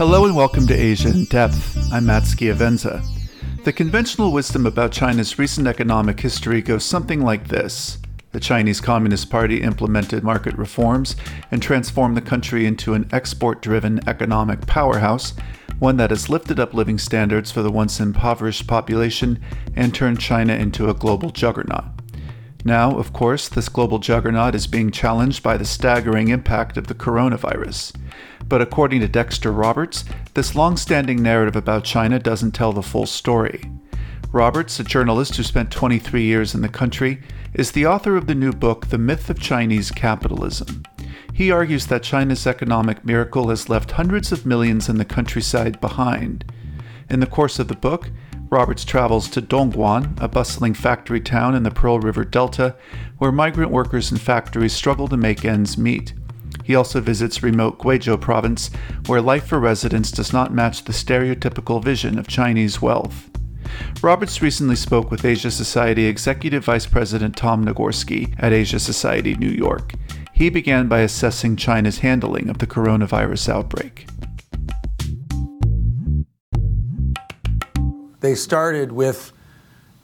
Hello and welcome to Asia in Depth. I'm Matt Schiavenza. The conventional wisdom about China's recent economic history goes something like this. The Chinese Communist Party implemented market reforms and transformed the country into an export driven economic powerhouse, one that has lifted up living standards for the once impoverished population and turned China into a global juggernaut. Now, of course, this global juggernaut is being challenged by the staggering impact of the coronavirus. But according to Dexter Roberts, this long standing narrative about China doesn't tell the full story. Roberts, a journalist who spent 23 years in the country, is the author of the new book, The Myth of Chinese Capitalism. He argues that China's economic miracle has left hundreds of millions in the countryside behind. In the course of the book, Roberts travels to Dongguan, a bustling factory town in the Pearl River Delta, where migrant workers and factories struggle to make ends meet. He also visits remote Guizhou province, where life for residents does not match the stereotypical vision of Chinese wealth. Roberts recently spoke with Asia Society Executive Vice President Tom Nagorski at Asia Society New York. He began by assessing China's handling of the coronavirus outbreak. They started with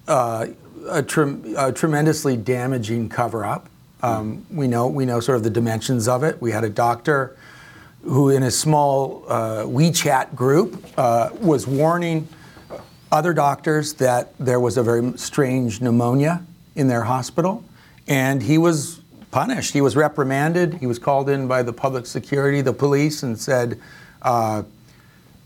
uh, a, a, tremendously damaging cover up. Um, we know we know sort of the dimensions of it. We had a doctor who, in a small uh, WeChat group, uh, was warning other doctors that there was a very strange pneumonia in their hospital, and he was punished. He was reprimanded. He was called in by the public security, the police, and said, uh,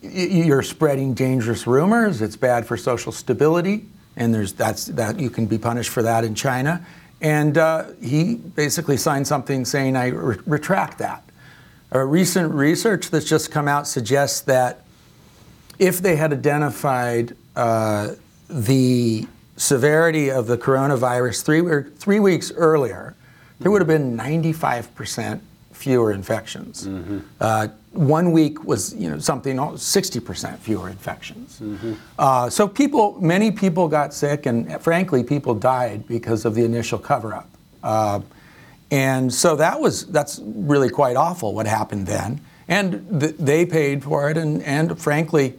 you're spreading dangerous rumors. It's bad for social stability, and there's that's that you can be punished for that in China. And uh, he basically signed something saying, "I re- retract that." A recent research that's just come out suggests that if they had identified uh, the severity of the coronavirus three, three weeks earlier, there would have been 95 percent fewer infections. Mm-hmm. Uh, one week was you know something 60% fewer infections. Mm-hmm. Uh, so people, many people got sick, and frankly, people died because of the initial cover-up. Uh, and so that was that's really quite awful what happened then. And th- they paid for it, and, and frankly,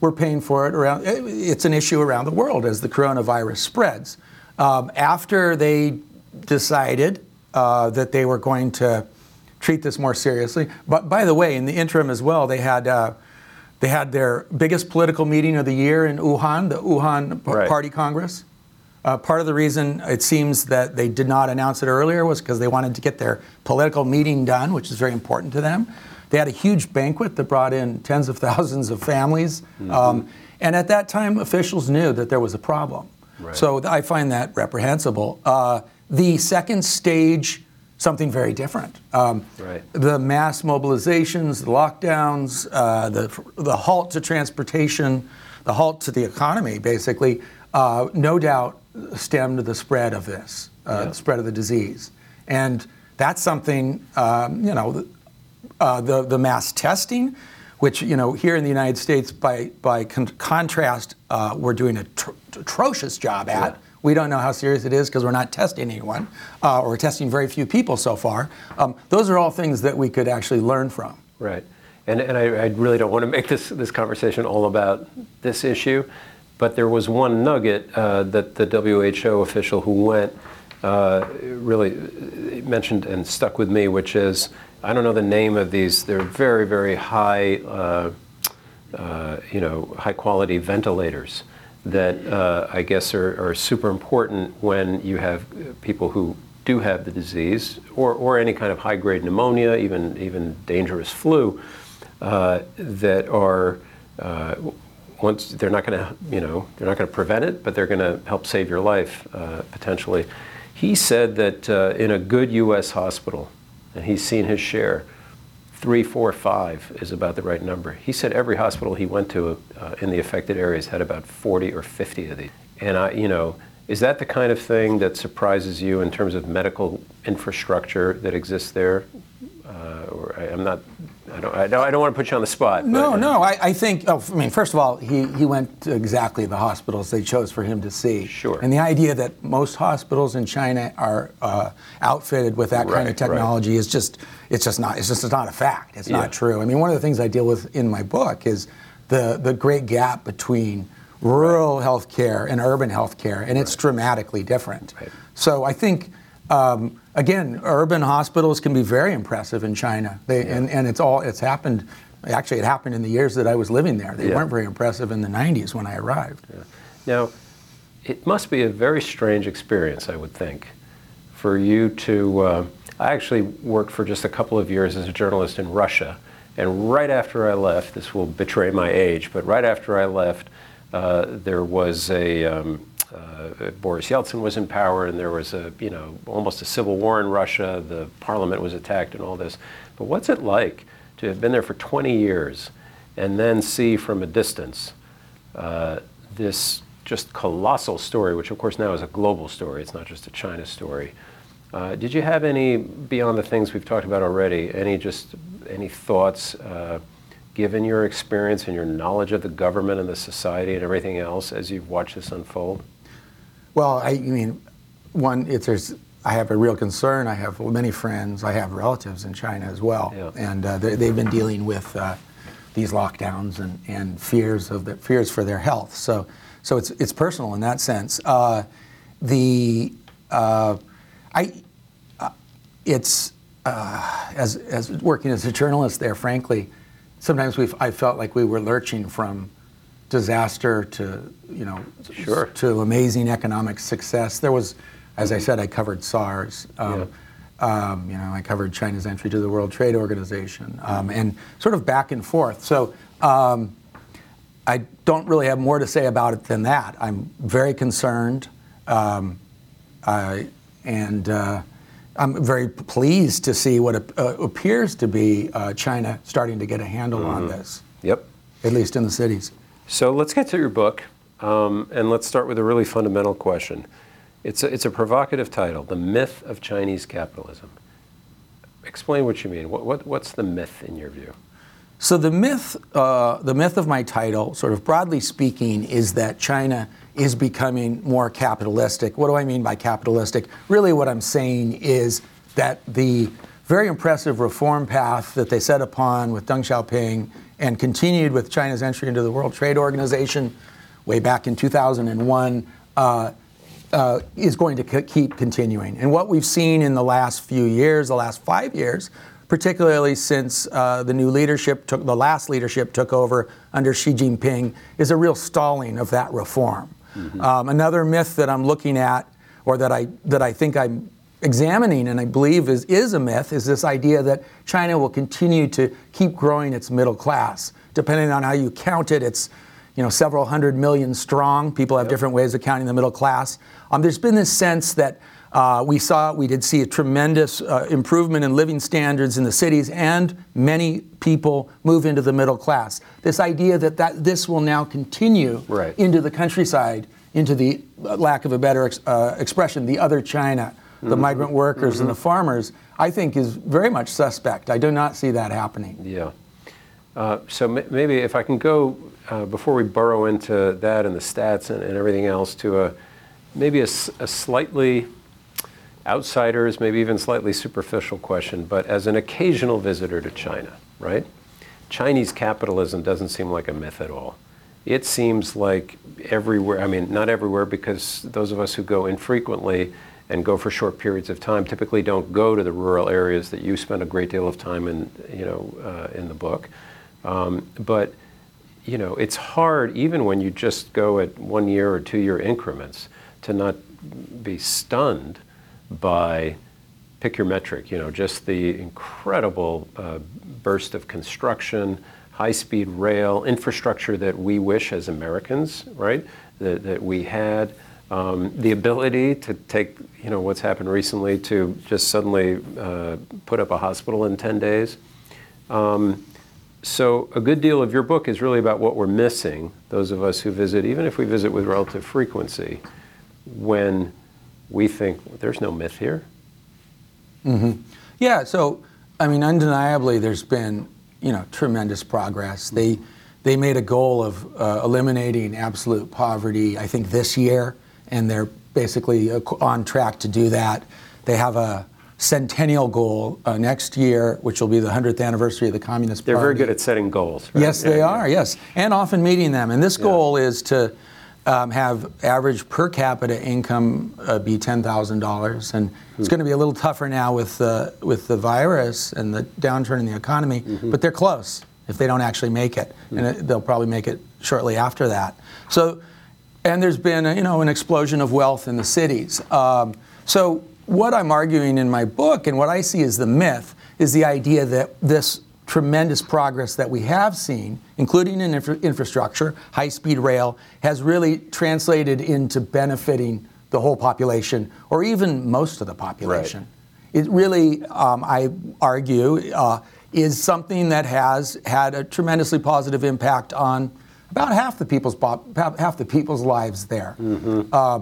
we're paying for it around. It's an issue around the world as the coronavirus spreads. Um, after they decided uh, that they were going to treat this more seriously. But by the way, in the interim as well, they had uh, they had their biggest political meeting of the year in Wuhan, the Wuhan right. Party Congress. Uh, part of the reason it seems that they did not announce it earlier was because they wanted to get their political meeting done, which is very important to them. They had a huge banquet that brought in tens of thousands of families. Mm-hmm. Um, and at that time, officials knew that there was a problem. Right. So I find that reprehensible. Uh, the second stage something very different. Um, right. The mass mobilizations, the lockdowns, uh, the, the halt to transportation, the halt to the economy, basically, uh, no doubt stemmed the spread of this, uh, yeah. the spread of the disease. And that's something, um, you know, uh, the, the mass testing, which, you know, here in the United States, by, by con- contrast, uh, we're doing a tr- atrocious job at. Yeah we don't know how serious it is because we're not testing anyone, uh, or testing very few people so far. Um, those are all things that we could actually learn from. Right. And, and I, I, really don't want to make this, this conversation all about this issue, but there was one nugget uh, that the WHO official who went uh, really mentioned and stuck with me, which is I don't know the name of these. They're very, very high, uh, uh, you know, high quality ventilators that uh, I guess are, are, super important when you have people who do have the disease or, or any kind of high grade pneumonia, even, even dangerous flu, uh, that are uh, once they're not going to, you know, they're not going to prevent it, but they're going to help save your life uh, potentially. He said that uh, in a good U.S. hospital, and he's seen his share, three, four, five is about the right number. He said every hospital he went to uh, in the affected areas had about 40 or 50 of these. And I, you know, is that the kind of thing that surprises you in terms of medical infrastructure that exists there? Uh, or I, am not, I don't, I don't, I don't want to put you on the spot. No, but, uh, no. I, I think. Oh, I mean, first of all, he, he went to exactly the hospitals they chose for him to see. Sure. And the idea that most hospitals in China are uh, outfitted with that kind Right, of right. technology is just it's just not it's just it's not a fact. It's Yeah. not true. I mean, one of the things I deal with in my book is the the great gap between rural healthcare and urban healthcare, and it's dramatically different. Right. So I think. Um, again, urban hospitals can be very impressive in China, they, and, and it's all it's happened. Actually, it happened in the years that I was living there. They Yeah. weren't very impressive in the 90s when I arrived. Now, it must be a very strange experience, I would think, for you to. Uh, I actually worked for just a couple of years as a journalist in Russia, and right after I left, this will betray my age, but right after I left, uh, there was a. Um, uh, Boris Yeltsin was in power, and there was a, you know, almost a civil war in Russia. The parliament was attacked, and all this. But what's it like to have been there for 20 years, and then see from a distance uh, this just colossal story, which of course now is a global story. It's not just a China story. Uh, did you have any beyond the things we've talked about already? Any just any thoughts, uh, given your experience and your knowledge of the government and the society and everything else, as you've watched this unfold? Well, I, mean, one, if there's, I have a real concern. I have many friends. I have relatives in China as well, Yeah. and uh, they, they've been dealing with uh, these lockdowns and, and fears of the fears for their health. So, so it's it's personal in that sense. Uh, the uh, I, uh, it's uh, as as working as a journalist there. Frankly, sometimes we I felt like we were lurching from disaster to you know Sure. to amazing economic success. There was, as I said, I covered SARS. Um, um, you know, I covered China's entry to the World Trade Organization, um, and sort of back and forth. So. Um, I don't really have more to say about it than that. I'm very concerned, um, I, and uh, I'm very pleased to see what ap- uh, appears to be uh, China starting to get a handle on this, Yep. at least in the cities. So let's get to your book, um, and let's start with a really fundamental question. It's a, it's a provocative title, The Myth of Chinese Capitalism. Explain what you mean. What, what, what's the myth in your view? So the myth, uh, the myth of my title, sort of broadly speaking, is that China is becoming more capitalistic. What do I mean by capitalistic? Really, what I'm saying is that the very impressive reform path that they set upon with Deng Xiaoping and continued with China's entry into the World Trade Organization way back in 2001 uh, uh, is going to c- keep continuing. And what we've seen in the last few years, the last five years, particularly since uh, the new leadership took, the last leadership took over under Xi Jinping, is a real stalling of that reform. Um, another myth that I'm looking at, or that I that I think I'm examining, and I believe is is a myth, is this idea that China will continue to keep growing its middle class. Depending on how you count it, it's you know several hundred million strong. People have different ways of counting the middle class. Um, there's been this sense that uh, we saw, we did see a tremendous uh, improvement in living standards in the cities, and many people move into the middle class. This idea that, that this will now continue Right. into the countryside, into the uh, lack of a better ex- uh, expression, the other China, the migrant workers and the farmers, I think is very much suspect. I do not see that happening. Yeah. Uh, so m- maybe if I can go uh, before we burrow into that and the stats and, and everything else to a maybe a, s- a slightly outsiders, maybe even slightly superficial question, but as an occasional visitor to China, right? Chinese capitalism doesn't seem like a myth at all. It seems like everywhere, I mean, not everywhere, because those of us who go infrequently and go for short periods of time typically don't go to the rural areas that you spend a great deal of time in, you know, uh, in the book. Um, but, you know, it's hard, even when you just go at one year or two year increments, to not be stunned by pick your metric, you know, just the incredible uh, burst of construction, high-speed rail infrastructure that we wish as Americans, right, that, that we had, um, the ability to take, you know, what's happened recently to just suddenly uh, put up a hospital in 10 days. Um, so a good deal of your book is really about what we're missing, those of us who visit, even if we visit with relative frequency, when we think there's no myth here. Yeah, so I mean, undeniably, there's been you know, tremendous progress. They, they made a goal of uh, eliminating absolute poverty, I think, this year, and they're basically uh, on track to do that. They have a centennial goal uh, next year, which will be the 100th anniversary of the Communist They're Party. very good at setting goals. Right? Yes, they Yeah, are. Yes, and often meeting them. And this goal is to um, have average per capita income uh, be ten thousand dollars, and it's going to be a little tougher now with uh, with the virus and the downturn in the economy. But they're close if they don't actually make it, and it, they'll probably make it shortly after that. So, and there's been a, you know an explosion of wealth in the cities. Um, so what I'm arguing in my book and what I see as the myth is the idea that this tremendous progress that we have seen, including in infra- infrastructure, high speed rail, has really translated into benefiting the whole population or even most of the population. It really, um, I argue, uh, is something that has had a tremendously positive impact on about half the people's half the people's lives there. Uh,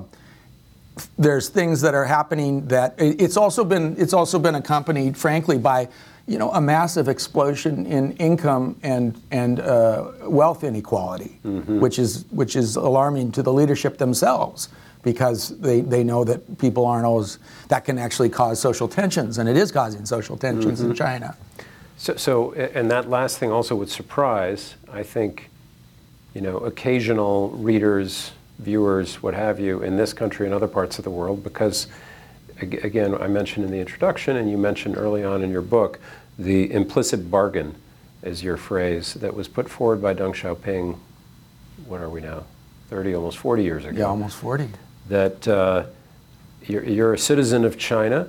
there's things that are happening that it's also been it's also been accompanied, frankly, by you know a massive explosion in income and and uh, wealth inequality, which is which is alarming to the leadership themselves because they, they know that people aren't always that can actually cause social tensions, and it is causing social tensions in China. So, so, and that last thing also would surprise, I think, you know, occasional readers, viewers, what have you, in this country and other parts of the world, because, again, I mentioned in the introduction, and you mentioned early on in your book, the implicit bargain is your phrase that was put forward by Deng Xiaoping. What are we now? 30, almost 40 years ago Yeah, almost 40. that uh, you're, you're a citizen of China.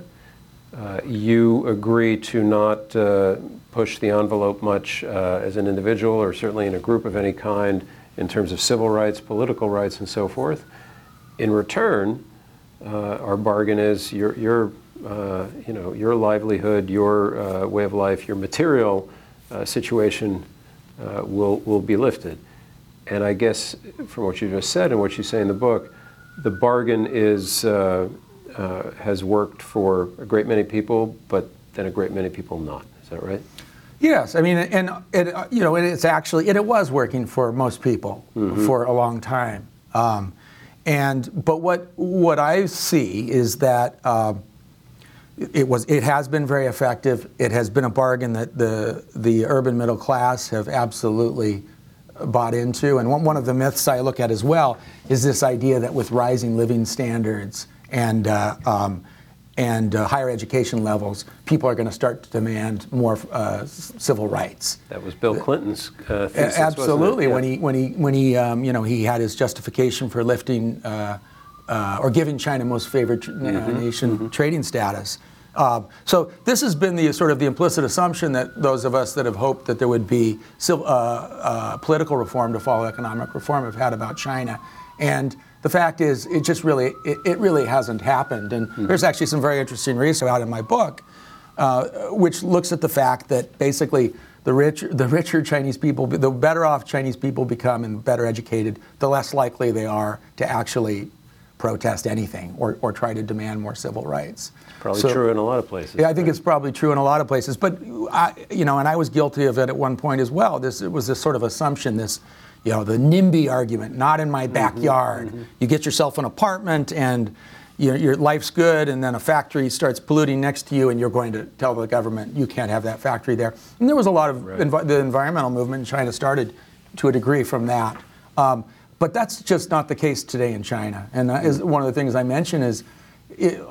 Uh, you agree to not uh, push the envelope much uh, as an individual or certainly in a group of any kind in terms of civil rights, political rights, and so forth. In return, uh, our bargain is your, your, uh, you know, your livelihood, your uh, way of life, your material uh, situation uh, will, will be lifted. And I guess from what you just said and what you say in the book, the bargain is uh, has worked for a great many people, but then a great many people not. Is that right? Yes, I mean, and it, uh, you know, it's actually, and it was working for most people for a long time. Um, and but what what I see is that um, it was it has been very effective. It has been a bargain that the the urban middle class have absolutely bought into. And one, one of the myths I look at as well is this idea that with rising living standards and uh, um, and uh, higher education levels, people are going to start to demand more uh, civil rights. That was Bill Clinton's uh, thesis. Absolutely. Yeah. When he when he when he um, you know he had his justification for lifting uh, uh, or giving China most favored tr- uh, Mm-hmm. nation trading status. Uh, so this has been the sort of the implicit assumption that those of us that have hoped that there would be civil, uh, uh, political reform to follow economic reform have had about China, and the fact is it just really it, it really hasn't happened. And Mm-hmm. there's actually some very interesting research out in my book uh, which looks at the fact that basically the rich, the richer Chinese people, the better off Chinese people become and better educated, the less likely they are to actually protest anything or, or try to demand more civil rights. Probably So- true in a lot of places. yeah, I think it's probably true in a lot of places, but I, you know, and I was guilty of it at one point as well. This it was this sort of assumption, this, you know, the NIMBY argument, not in my mm-hmm. backyard. Mm-hmm. You get yourself an apartment and your, your life's good, and then a factory starts polluting next to you, and you're going to tell the government you can't have that factory there. And there was a lot of envi- the environmental movement in China started to a degree from that. Um, but that's just not the case today in China. And that is mm-hmm. one of the things I mentioned is it,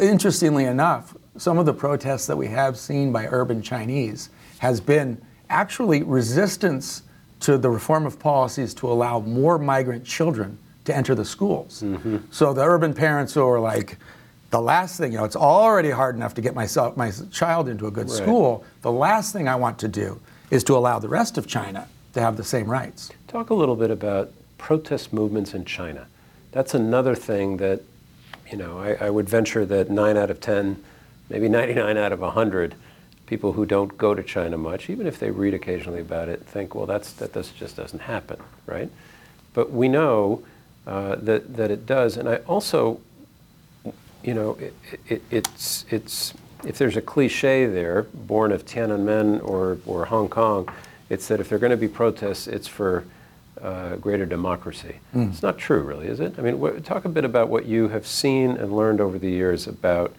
interestingly enough, some of the protests that we have seen by urban Chinese has been actually resistance to the reform of policies to allow more migrant children to enter the schools. Mm-hmm. So the urban parents who are like, the last thing, you know, it's already hard enough to get myself, my child into a good Right. school. The last thing I want to do is to allow the rest of China to have the same rights. Talk a little bit about protest movements in China. That's another thing that, you know, I, I would venture that nine out of 10, maybe 99 out of 100 people who don't go to China much, even if they read occasionally about it, think, well, that's, that this just doesn't happen, right? But we know uh, that, that it does. And I also, you know, it, it, it's, it's if there's a cliche there, born of Tiananmen or, or Hong Kong, it's that if there are going to be protests, it's for uh, greater democracy. Mm. It's not true, really, is it? I mean, wh- talk a bit about what you have seen and learned over the years about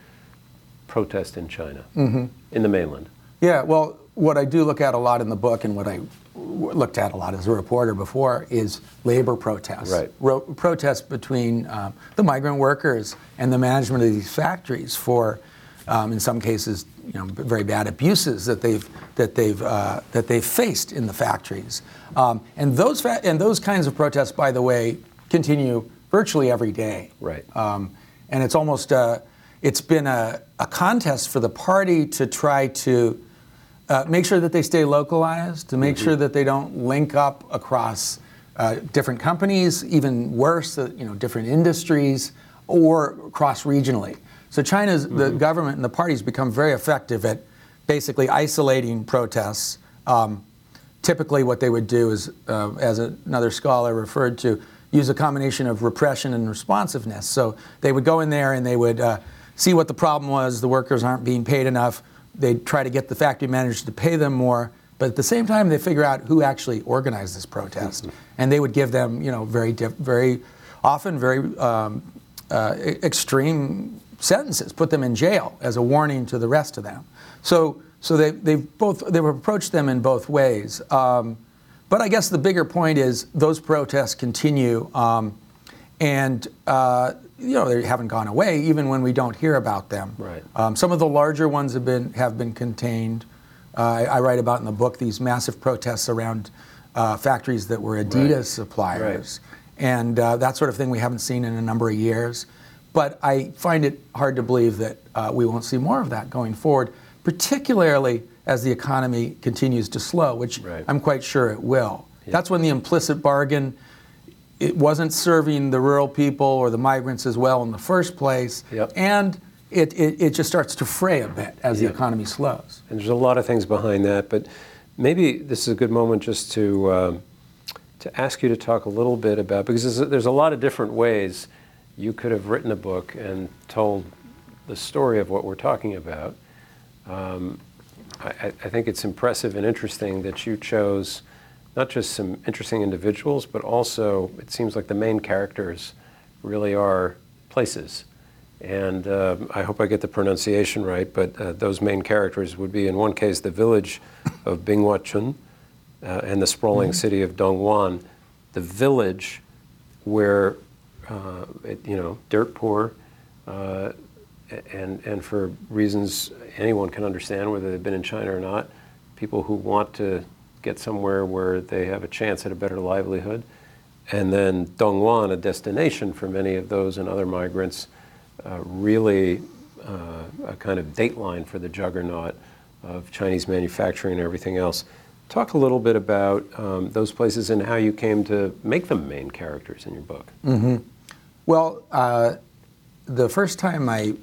protest in China, mm-hmm. in the mainland. Yeah, well, what I do look at a lot in the book and what I looked at a lot as a reporter before is labor protests. Right. Ro- protests between um, the migrant workers and the management of these factories for, um, in some cases, you know, very bad abuses that they've that they've uh, that they've faced in the factories. Um, and those fa- and those kinds of protests, by the way, continue virtually every day. Right. Um, and it's almost a, it's been a, a contest for the party to try to uh, make sure that they stay localized, to make mm-hmm. sure that they don't link up across uh, different companies, even worse, uh, you know, different industries, or cross regionally. So China's mm-hmm. the government and the parties become very effective at basically isolating protests. Um, typically, what they would do is, uh, as another scholar referred to, use a combination of repression and responsiveness. So they would go in there and they would uh, see what the problem was. The workers aren't being paid enough they try to get the factory managers to pay them more, but at the same time, they figure out who actually organized this protest, mm-hmm. and they would give them, you know, very, diff- very often very um, uh, extreme sentences, put them in jail as a warning to the rest of them. So, so they they've both they've approached them in both ways. Um, but I guess the bigger point is those protests continue, um, and uh, you know, they haven't gone away, even when we don't hear about them. Right. Um, some of the larger ones have been have been contained. Uh, I, I, write about in the book these massive protests around uh, factories that were Adidas right. suppliers, right. and uh, that sort of thing we haven't seen in a number of years. But I find it hard to believe that uh, we won't see more of that going forward, particularly as the economy continues to slow, which right. I'm quite sure it will. Yeah. That's when the implicit bargain it wasn't serving the rural people or the migrants as well in the first place. Yep. And it, it, it, just starts to fray a bit as yep. the economy slows. And there's a lot of things behind that, but maybe this is a good moment just to, uh, to ask you to talk a little bit about, because there's a, there's a lot of different ways you could have written a book and told the story of what we're talking about. Um, I, I think it's impressive and interesting that you chose not just some interesting individuals, but also it seems like the main characters really are places. And uh, I hope I get the pronunciation right, but uh, those main characters would be, in one case, the village of Binghuacun uh, and the sprawling mm-hmm. city of Dongguan. The village where, uh, it, you know, dirt poor, uh, and, and for reasons anyone can understand, whether they've been in China or not, people who want to get somewhere where they have a chance at a better livelihood. And then Dongguan, a destination for many of those and other migrants, uh, really uh, a kind of dateline for the juggernaut of Chinese manufacturing and everything else. Talk a little bit about um, those places and how you came to make them main characters in your book. Mm-hmm. Well, uh, the first time I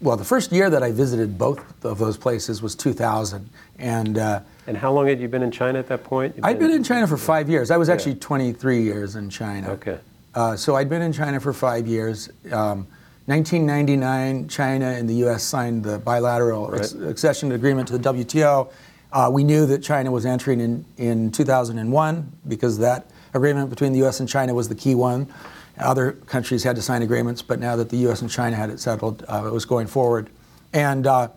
well, the first year that I visited both of those places was 2000, and uh, and how long had you been in China at that point? You'd I'd been, in China for five years. I was actually 23 years in China. Okay. Uh, so I'd been in China for five years. Um, 1999, China and the U.S. signed the bilateral right. accession agreement to the WTO. Uh, we knew that China was entering in, in 2001 because that agreement between the U.S. and China was the key one. Other countries had to sign agreements, but now that the U.S. and China had it settled, uh, it was going forward. And uh,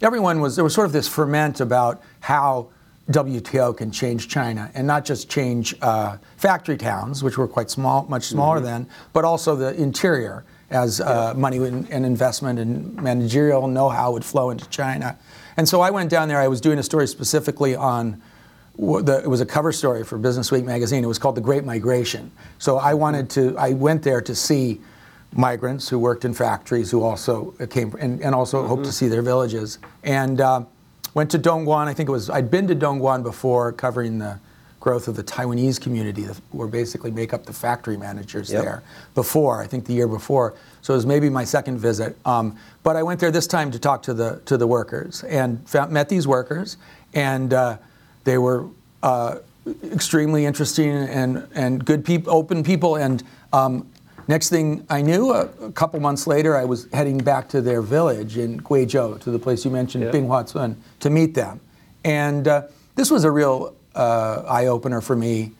everyone was, there was sort of this ferment about how WTO can change China and not just change uh, factory towns, which were quite small, much smaller mm-hmm. then, but also the interior as uh, yeah. money and investment and managerial know-how would flow into China. And so I went down there. I was doing a story specifically on the, it was a cover story for Business Week magazine. It was called The Great Migration. So I wanted to, I went there to see migrants who worked in factories who also came, and, and also mm-hmm. hoped to see their villages. And uh, went to Dongguan. I think it was, I'd been to Dongguan before covering the growth of the Taiwanese community, who basically make up the factory managers yep. there before, I think the year before. So it was maybe my second visit. Um, but I went there this time to talk to the, to the workers and found, met these workers. And uh, they were uh, extremely interesting and, and good people, open people, and um, Next thing I knew, a, a, couple months later, I was heading back to their village in Guizhou, to the place you mentioned, yeah. To meet them. And uh, this was a real uh, eye opener for me.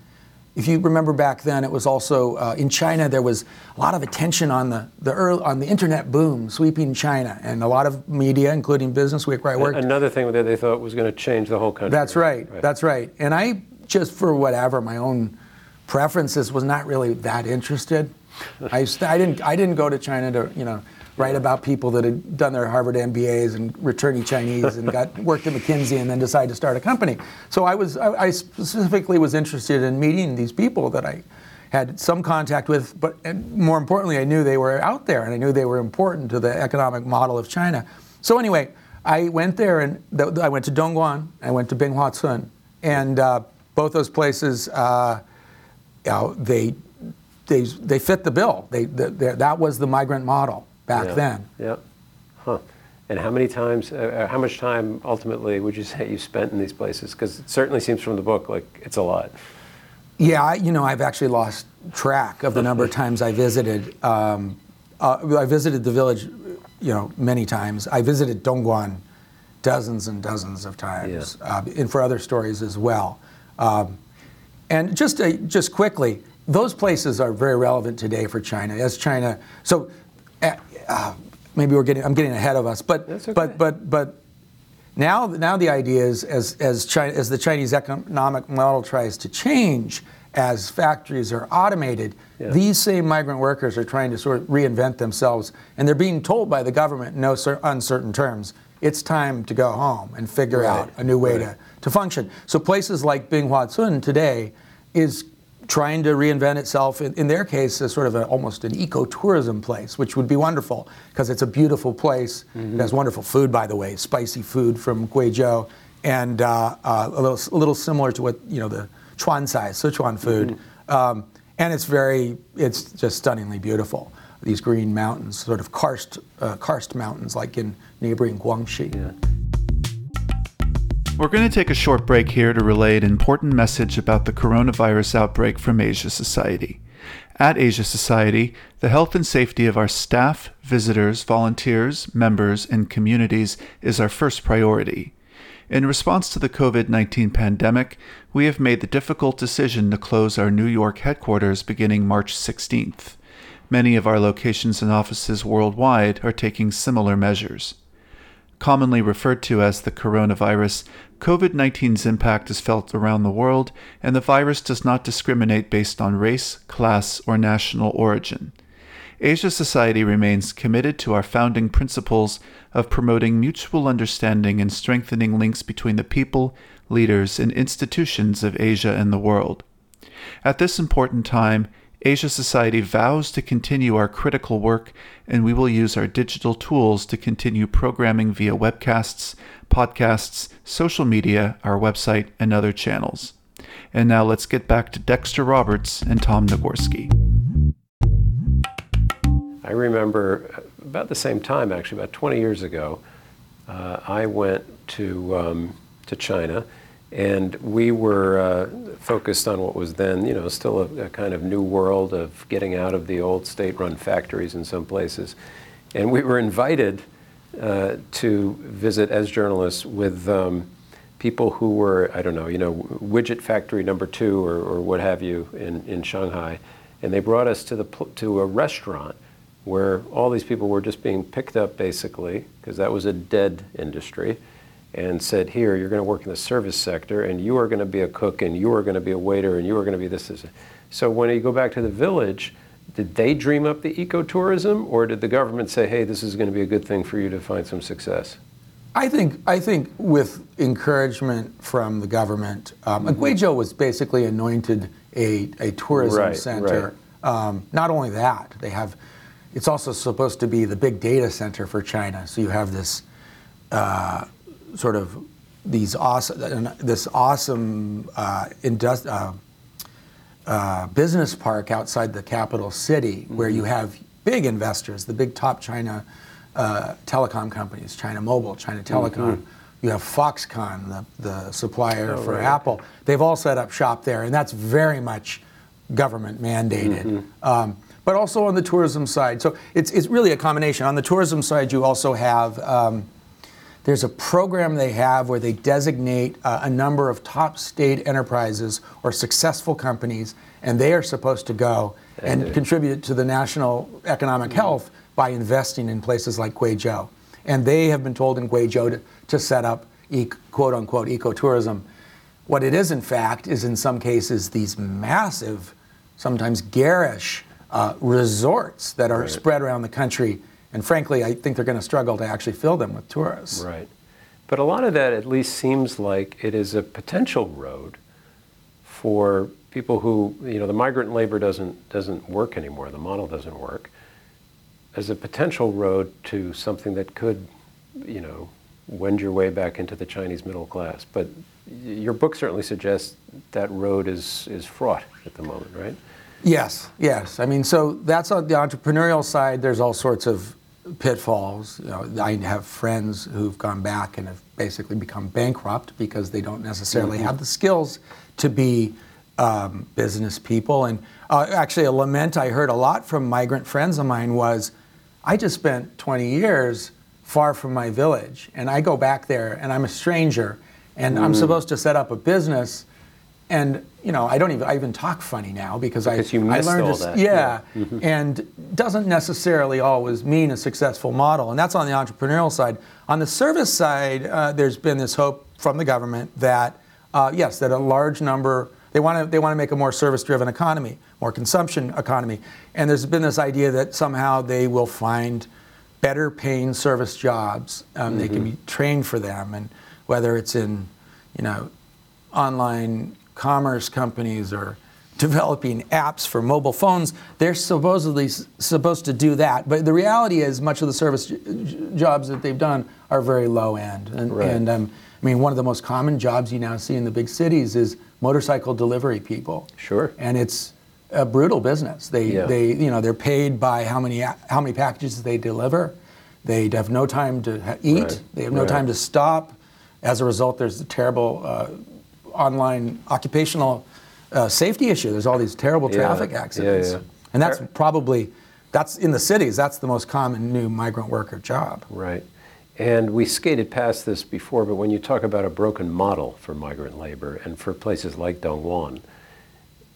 If you remember back then, it was also uh, in China. There was a lot of attention on the, the early, on the internet boom sweeping China, and a lot of media, including Business Week, where I worked. Another thing that they thought was going to change the whole country. That's right, right. That's right. And I just, for whatever my own preferences, was not really that interested. I, I didn't I didn't go to China to you know write about people that had done their Harvard MBAs and returning Chinese and got worked at McKinsey and then decided to start a company. So I was I, I specifically was interested in meeting these people that I had some contact with, but more importantly, I knew they were out there and I knew they were important to the economic model of China. So anyway, I went there and th- I went to Dongguan, I went to Binghuacun, and uh, both those places, uh, you know, they they, they fit the bill. They, they, that was the migrant model back yeah. then. Yeah. Huh. And how many times, uh, uh, how much time ultimately would you say you spent in these places? Because it certainly seems from the book like it's a lot. Yeah, I, you know, I've actually lost track of the number of times I visited. Um, uh, I visited the village, you know, many times. I visited Dongguan dozens and dozens of times, yeah. uh, and for other stories as well. Um, and just uh, just quickly, those places are very relevant today for China. As China, so uh, uh, maybe we're getting, I'm getting ahead of us, but okay. but but but now now the idea is as as China as the Chinese economic model tries to change, as factories are automated, yeah. these same migrant workers are trying to sort of reinvent themselves, and they're being told by the government in no uncertain terms, it's time to go home and figure right. out a new way right. to, to function. So places like Binghuacun today is trying to reinvent itself, in, in their case, as sort of a, almost an ecotourism place, which would be wonderful because it's a beautiful place. Mm-hmm. It has wonderful food, by the way, spicy food from Guizhou, and uh, uh, a, little, a little similar to what, you know, the Chuancai, Sichuan food. Mm-hmm. Um, and it's very, it's just stunningly beautiful. These green mountains, sort of karst, uh, karst mountains like in neighboring Guangxi. Yeah. We're going to take a short break here to relay an important message about the coronavirus outbreak from Asia Society. At Asia Society, the health and safety of our staff, visitors, volunteers, members, and communities is our first priority. In response to the COVID 19 pandemic, we have made the difficult decision to close our New York headquarters beginning March 16th. Many of our locations and offices worldwide are taking similar measures. Commonly referred to as the coronavirus, COVID 19's impact is felt around the world, and the virus does not discriminate based on race, class, or national origin. Asia Society remains committed to our founding principles of promoting mutual understanding and strengthening links between the people, leaders, and institutions of Asia and the world. At this important time, Asia Society vows to continue our critical work, and we will use our digital tools to continue programming via webcasts, podcasts, social media, our website, and other channels. And now let's get back to Dexter Roberts and Tom Nagorski. I remember about the same time, actually, about 20 years ago, uh, I went to, um, to China and we were uh, focused on what was then, you know, still a, a, kind of new world of getting out of the old state-run factories in some places. And we were invited uh, to visit as journalists with um, people who were, I don't know, you know, widget factory number two or, or what have you in, in Shanghai. And they brought us to, the, to a restaurant where all these people were just being picked up basically, because that was a dead industry and said, Here, you're going to work in the service sector, and you are going to be a cook, and you are going to be a waiter, and you are going to be this. this. So when you go back to the village, did they dream up the ecotourism, or did the government say, Hey, this is going to be a good thing for you to find some success? I think I think with encouragement from the government, um, mm-hmm. Guizhou was basically anointed a, a tourism right, center. Right. Um, not only that, they have. It's also supposed to be the big data center for China. So you have this uh, sort of these awesome, this awesome uh, indust- uh, uh, business park outside the capital city, mm-hmm. where you have big investors, the big top China uh, telecom companies, China Mobile, China Telecom. Mm-hmm. You have Foxconn, the, the supplier oh, for right. Apple. They've all set up shop there, and that's very much government mandated. Mm-hmm. Um, but also on the tourism side. So it's, it's really a combination. On the tourism side, you also have um, there's a program they have where they designate uh, a number of top state enterprises or successful companies, and they are supposed to go and contribute to the national economic health by investing in places like Guizhou. And they have been told in Guizhou to, to set up e- quote unquote ecotourism. What it is, in fact, is in some cases these massive, sometimes garish uh, resorts that are Right. spread around the country. And frankly, I think they're going to struggle to actually fill them with tourists. Right. But a lot of that at least seems like it is a potential road for people who, you know, the migrant labor doesn't, doesn't work anymore, the model doesn't work, as a potential road to something that could, you know, wend your way back into the Chinese middle class. But your book certainly suggests that road is, is fraught at the moment, right? Yes, yes. I mean, so that's on the entrepreneurial side. There's all sorts of pitfalls. You know, I have friends who've gone back and have basically become bankrupt because they don't necessarily have the skills to be um, business people. And uh, actually, a lament I heard a lot from migrant friends of mine was, I just spent 20 years far from my village, and I go back there, and I'm a stranger, and I'm supposed to set up a business and you know, I don't even I even talk funny now because, Because I I learned all to, that, yeah, yeah. Mm-hmm. and doesn't necessarily always mean a successful model, and that's on the entrepreneurial side. On the service side, uh, there's been this hope from the government that uh, yes, that a large number they want to they want to make a more service-driven economy, more consumption economy, and there's been this idea that somehow they will find better paying service jobs. Um, They can be trained for them, and whether it's in you know online commerce companies are developing apps for mobile phones, they're supposedly s- supposed to do that. But the reality is, much of the service j- j- jobs that they've done are very low end. And, Right. and um, I mean, one of the most common jobs you now see in the big cities is motorcycle delivery people. Sure. And it's a brutal business. They, Yeah. they, you know, they're paid by how many how many packages they deliver. They have no time to ha- eat. Right. They have no Right. time to stop. As a result, there's a terrible uh, online occupational uh, safety issue. There's all these terrible traffic Yeah, accidents, yeah. and that's probably that's in the cities. That's the most common new migrant worker job. Right. And we skated past this before, but when you talk about a broken model for migrant labor and for places like Dongguan,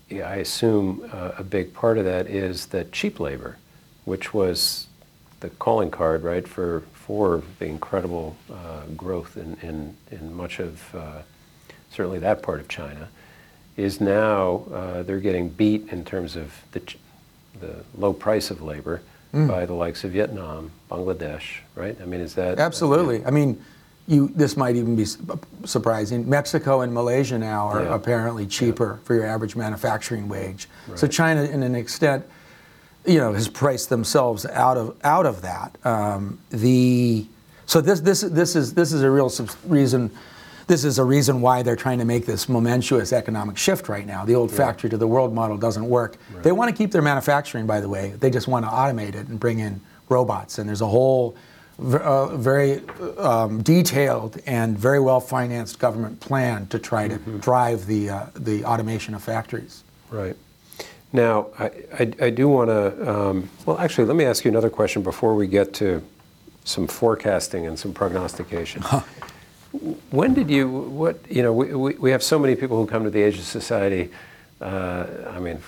yeah, I assume uh, a big part of that is that cheap labor, which was the calling card, right, for, for the incredible uh, growth in, in, in much of uh, certainly that part of China, is now uh, they're getting beat in terms of the, ch- the low price of labor by the likes of Vietnam, Bangladesh, right? I mean, is that Absolutely. I mean, you. This might even be surprising. Mexico and Malaysia now are Yeah. apparently cheaper for your average manufacturing wage. So China, in an extent, you know, has priced themselves out of out of that. Um, the so this this this is this is a real subs- reason. This is a reason why they're trying to make this momentous economic shift right now. The old factory to the world model doesn't work. They want to keep their manufacturing, by the way. They just want to automate it and bring in robots. And there's a whole uh, very um, detailed and very well financed government plan to try to drive the uh, the automation of factories. Right. Now, I, I, I do want to, um, well, actually, let me ask you another question before we get to some forecasting and some prognostication. When did you, what, you know, we, we, we have so many people who come to the Asia Society, uh, I mean,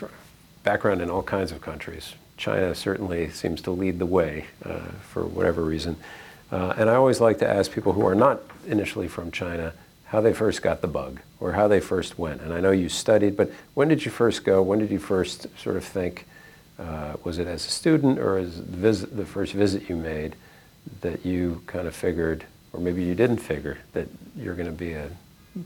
background in all kinds of countries. China certainly seems to lead the way uh, for whatever reason. Uh, and I always like to ask people who are not initially from China how they first got the bug or how they first went. And I know you studied, but when did you first go? When did you first sort of think, uh, was it as a student or as visit, the first visit you made that you kind of figured, or maybe you didn't figure, that you're going to be a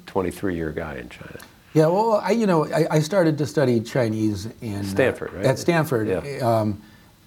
23 year guy in China? Yeah, well, I, you know, I, I started to study Chinese in uh, Stanford, right? At Stanford, Yeah. um,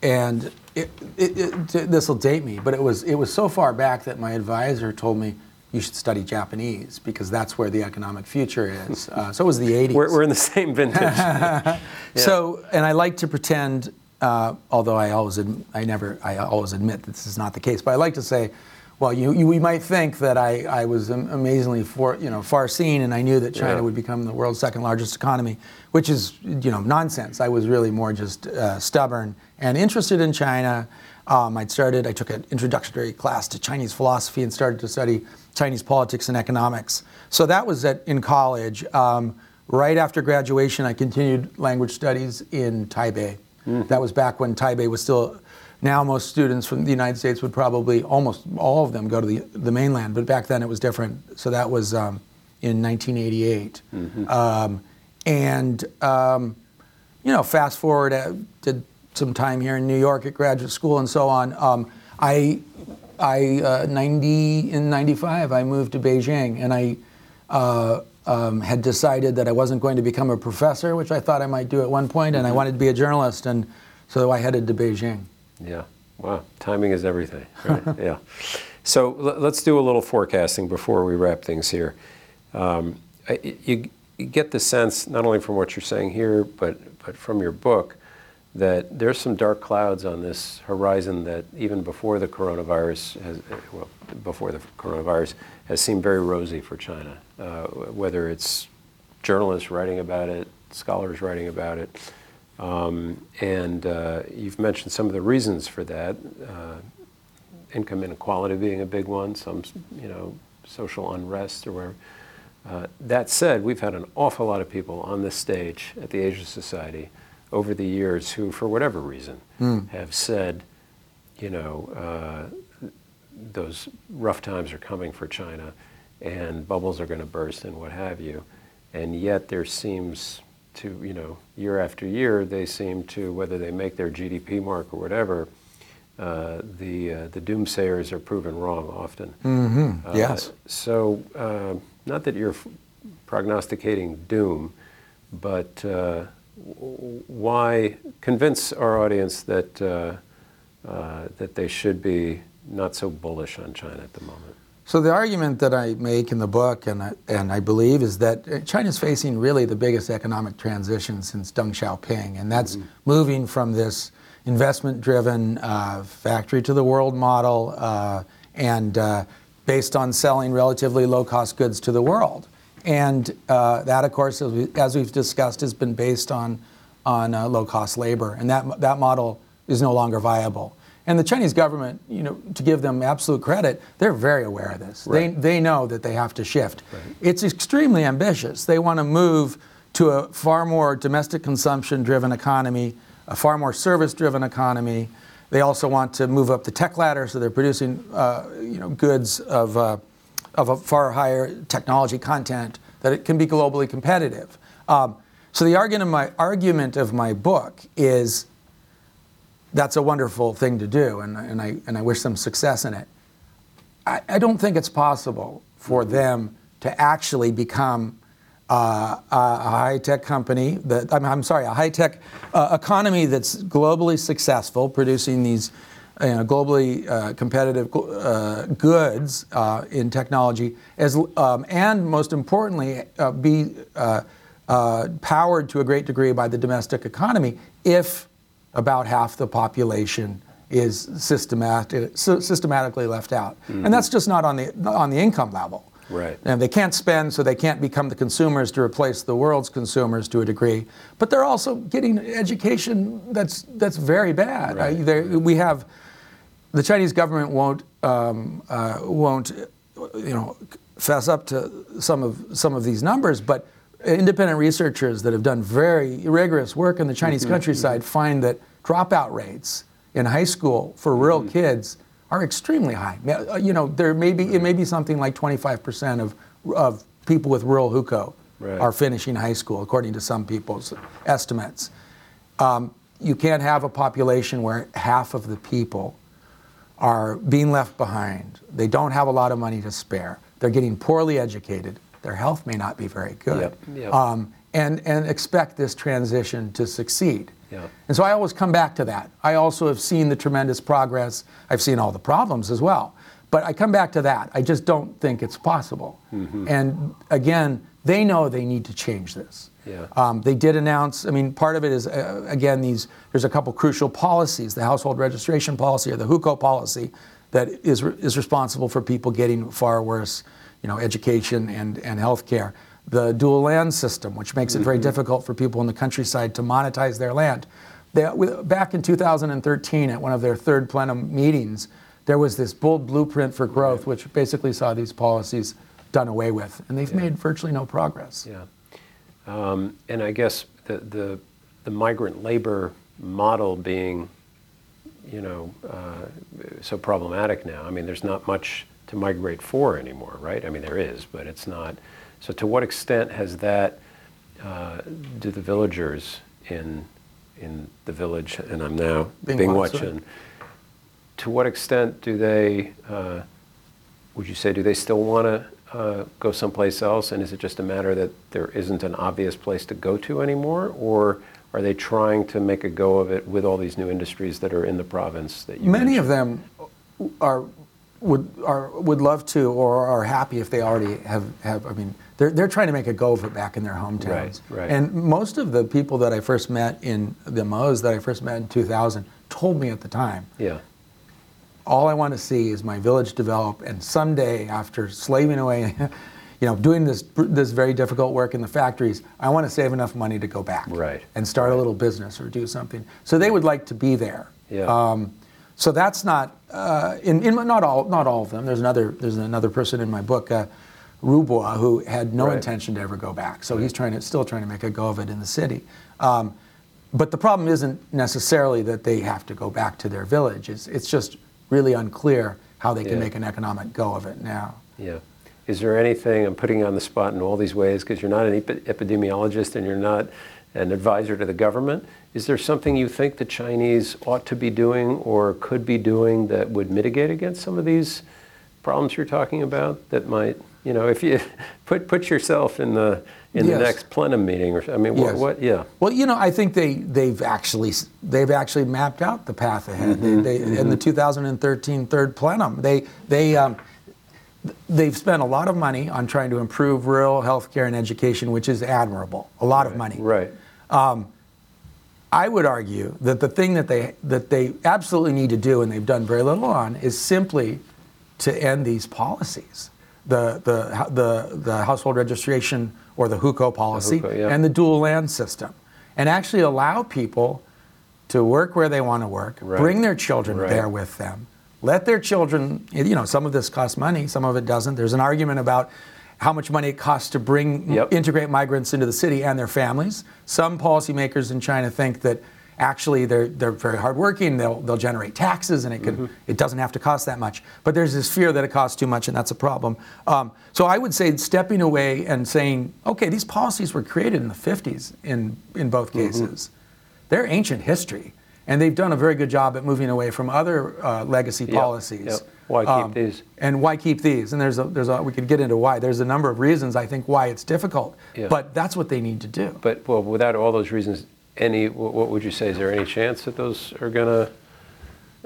and it, it, it, this will date me, but it was it was so far back that my advisor told me you should study Japanese because that's where the economic future is. Uh, so it was the 80s. We're, we're in the same vintage. So, and I like to pretend, uh, although I always, I never, I always admit that this is not the case, but I like to say, Well, you, you, we might think that I, I was amazingly for, you know, far seen and I knew that China Yeah. would become the world's second largest economy, which is you know nonsense. I was really more just uh, stubborn and interested in China. Um, I'd started. I took an introductory class to Chinese philosophy and started to study Chinese politics and economics. So that was at in college. Um, right after graduation, I continued language studies in Taipei. That was back when Taipei was still. Now most students from the United States would probably almost all of them go to the, the mainland, but back then it was different. So that was um, in 1988. Um, and um, you know, fast forward, uh, did some time here in New York at graduate school and so on. Um, I, I uh, 90 in 95, I moved to Beijing, and I uh, um, had decided that I wasn't going to become a professor, which I thought I might do at one point, and I wanted to be a journalist, and so I headed to Beijing. Yeah. Wow. Timing is everything. Right. yeah. So let's do a little forecasting before we wrap things here. Um, you, you get the sense, not only from what you're saying here, but, but from your book, that there's some dark clouds on this horizon that even before the coronavirus has, well, before the coronavirus has seemed very rosy for China. Uh, whether it's journalists writing about it, scholars writing about it, um, and uh, you've mentioned some of the reasons for that. Uh, income inequality being a big one, some you know social unrest or whatever. Uh, that said, we've had an awful lot of people on this stage at the Asia Society over the years who, for whatever reason, have said, you know, uh, those rough times are coming for China, and bubbles are going to burst and what have you, and yet there seems to, you know, year after year, they seem to, whether they make their GDP mark or whatever, uh, the uh, the doomsayers are proven wrong often. Uh, Yes. So, uh, not that you're f- prognosticating doom, but uh, w- why convince our audience that uh, uh, that they should be not so bullish on China at the moment? So the argument that I make in the book, and I, and I believe, is that uh, China's facing really the biggest economic transition since Deng Xiaoping, and that's moving from this investment-driven uh, factory to the world model, uh, and uh, based on selling relatively low-cost goods to the world. And uh, that, of course, as, we, as we've discussed, has been based on on uh, low-cost labor, and that that model is no longer viable. And the Chinese government, you know, to give them absolute credit, they're very aware of this. Right. They, they know that they have to shift. It's extremely ambitious. They want to move to a far more domestic consumption driven economy, a far more service driven economy. They also want to move up the tech ladder, so they're producing uh, you know, goods of, uh, of a far higher technology content that it can be globally competitive. Um, so the argument of my, argument of my book is that's a wonderful thing to do, and, and, I, and I wish them success in it. I, I don't think it's possible for them to actually become uh, a, a high-tech company that I'm, I'm sorry, a high-tech uh, economy that's globally successful, producing these you know, globally uh, competitive uh, goods uh, in technology, as, um, and most importantly, uh, be powered to a great degree by the domestic economy if about half the population is systematic, systematically left out. And that's just not on the, on the income level. Right. And they can't spend, so they can't become the consumers to replace the world's consumers to a degree. But they're also getting education that's, that's very bad. Right. I- they- we have, the Chinese government won't, um, uh, won't, you know, fess up to some of, some of these numbers, but independent researchers that have done very rigorous work in the Chinese countryside find that dropout rates in high school for rural kids are extremely high. Uh, You know, there may be, it may be something like 25% of, of people with rural hukou Right. are finishing high school, according to some people's estimates. Um, you can't have a population where half of the people are being left behind. They don't have a lot of money to spare. They're getting poorly educated. Their health may not be very good. Yep, yep. Um, and, and expect this transition to succeed. Yeah. And so I always come back to that. I also have seen the tremendous progress. I've seen all the problems as well. But I come back to that. I just don't think it's possible. Mm-hmm. And again, they know they need to change this. Yeah. Um, they did announce, I mean, part of it is, uh, again, these, there's a couple crucial policies the household registration policy or the hukou policy that is, is responsible for people getting far worse, you know, education and, and health care. The dual land system, which makes it very Mm-hmm. difficult for people in the countryside to monetize their land. They, back in 2013, at one of their third plenum meetings, there was this bold blueprint for growth, which basically saw these policies done away with, and they've made virtually no progress. Yeah. Um, and I guess the, the, the migrant labor model being, you know, uh, so problematic now. I mean, there's not much to migrate for anymore, right? I mean, there is, but it's not. So, to what extent has that, uh, do the villagers in, in the village, and I'm now Being being watching, to what extent do they, uh, would you say, do they still want to uh, go someplace else? And is it just a matter that there isn't an obvious place to go to anymore? Or are they trying to make a go of it with all these new industries that are in the province that you Many of them are would are would love to or are happy if they already have have. I mean, they're they're trying to make a go of it back in their hometowns. Right, right. And most of the people that I first met in the Mo's that I first met in 2000 told me at the time, Yeah, all I want to see is my village develop, and someday, after slaving away, you know, doing this this very difficult work in the factories, I want to save enough money to go back, Right, and start a little business or do something. So they would like to be there. Yeah. Um, so that's not uh, in, in not all not all of them. There's another there's another person in my book, uh, Rubois, who had no Right. intention to ever go back. So he's trying to still trying to make a go of it in the city. Um, but the problem isn't necessarily that they have to go back to their village. It's, it's just really unclear how they can Yeah. make an economic go of it now. yeah. Is there anything, I'm putting you on the spot in all these ways because you're not an epi- epidemiologist and you're not an advisor to the government. Is there something you think the Chinese ought to be doing or could be doing that would mitigate against some of these problems you're talking about that might, you know, if you put, put yourself in the, in the next plenum meeting or, I mean, what, Yes. what, yeah. Well, you know, I think they they've actually they've actually mapped out the path ahead. Mm-hmm, They, they, In the 2013 third plenum, they they um, they've spent a lot of money on trying to improve rural health care and education, which is admirable. A lot of money. Right. Um, I would argue that the thing that they that they absolutely need to do, and they've done very little on, is simply to end these policies, the the the, the household registration or the hukou policy, hukou, yeah. and the dual land system, and actually allow people to work where they want to work, Right. bring their children Right. there with them, let their children. You know, some of this costs money, some of it doesn't. There's an argument about how much money it costs to bring Yep. integrate migrants into the city and their families. Some policymakers in China think that actually they're, they're very hardworking, they'll, they'll generate taxes and it, can, it doesn't have to cost that much. But there's this fear that it costs too much and that's a problem. Um, so I would say stepping away and saying, okay, these policies were created in the 50s in, in both cases. They're ancient history. And they've done a very good job at moving away from other uh, legacy Yep, policies. yep. Why keep these? And why keep these? And there's a, there's a, we could get into why. There's a number of reasons I think why it's difficult. Yeah. But that's what they need to do. But, well, without all those reasons, any, what would you say, is there any chance that those are gonna,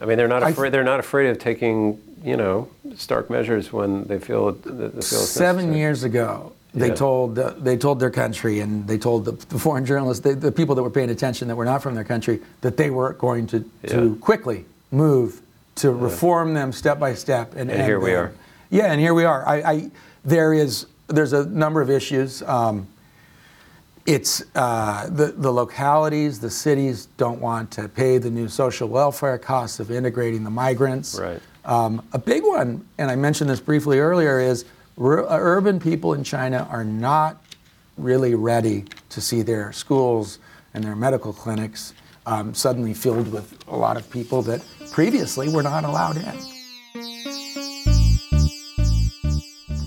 I mean, they're not I th- afraid, they're not afraid of taking, you know, stark measures when they feel, they feel Seven years ago, they Yeah. told uh, they told their country and they told the, the foreign journalists, the, the people that were paying attention that were not from their country, that they were going to, to Yeah. quickly move to reform them step by step. And, And here we them. are. Yeah, and here we are. I, I there is there's a number of issues. Um, it's uh, the, the localities, the cities don't want to pay the new social welfare costs of integrating the migrants. Right. Um, a big one, and I mentioned this briefly earlier, is ur- uh, urban people in China are not really ready to see their schools and their medical clinics um, suddenly filled with a lot of people that previously were not allowed in.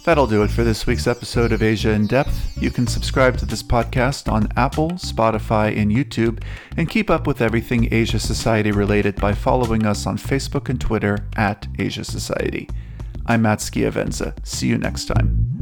That'll do it for this week's episode of Asia in Depth. You can subscribe to this podcast on Apple, Spotify, and YouTube, and keep up with everything Asia Society related by following us on Facebook and Twitter at Asia Society. I'm Matt Schiavenza. See you next time.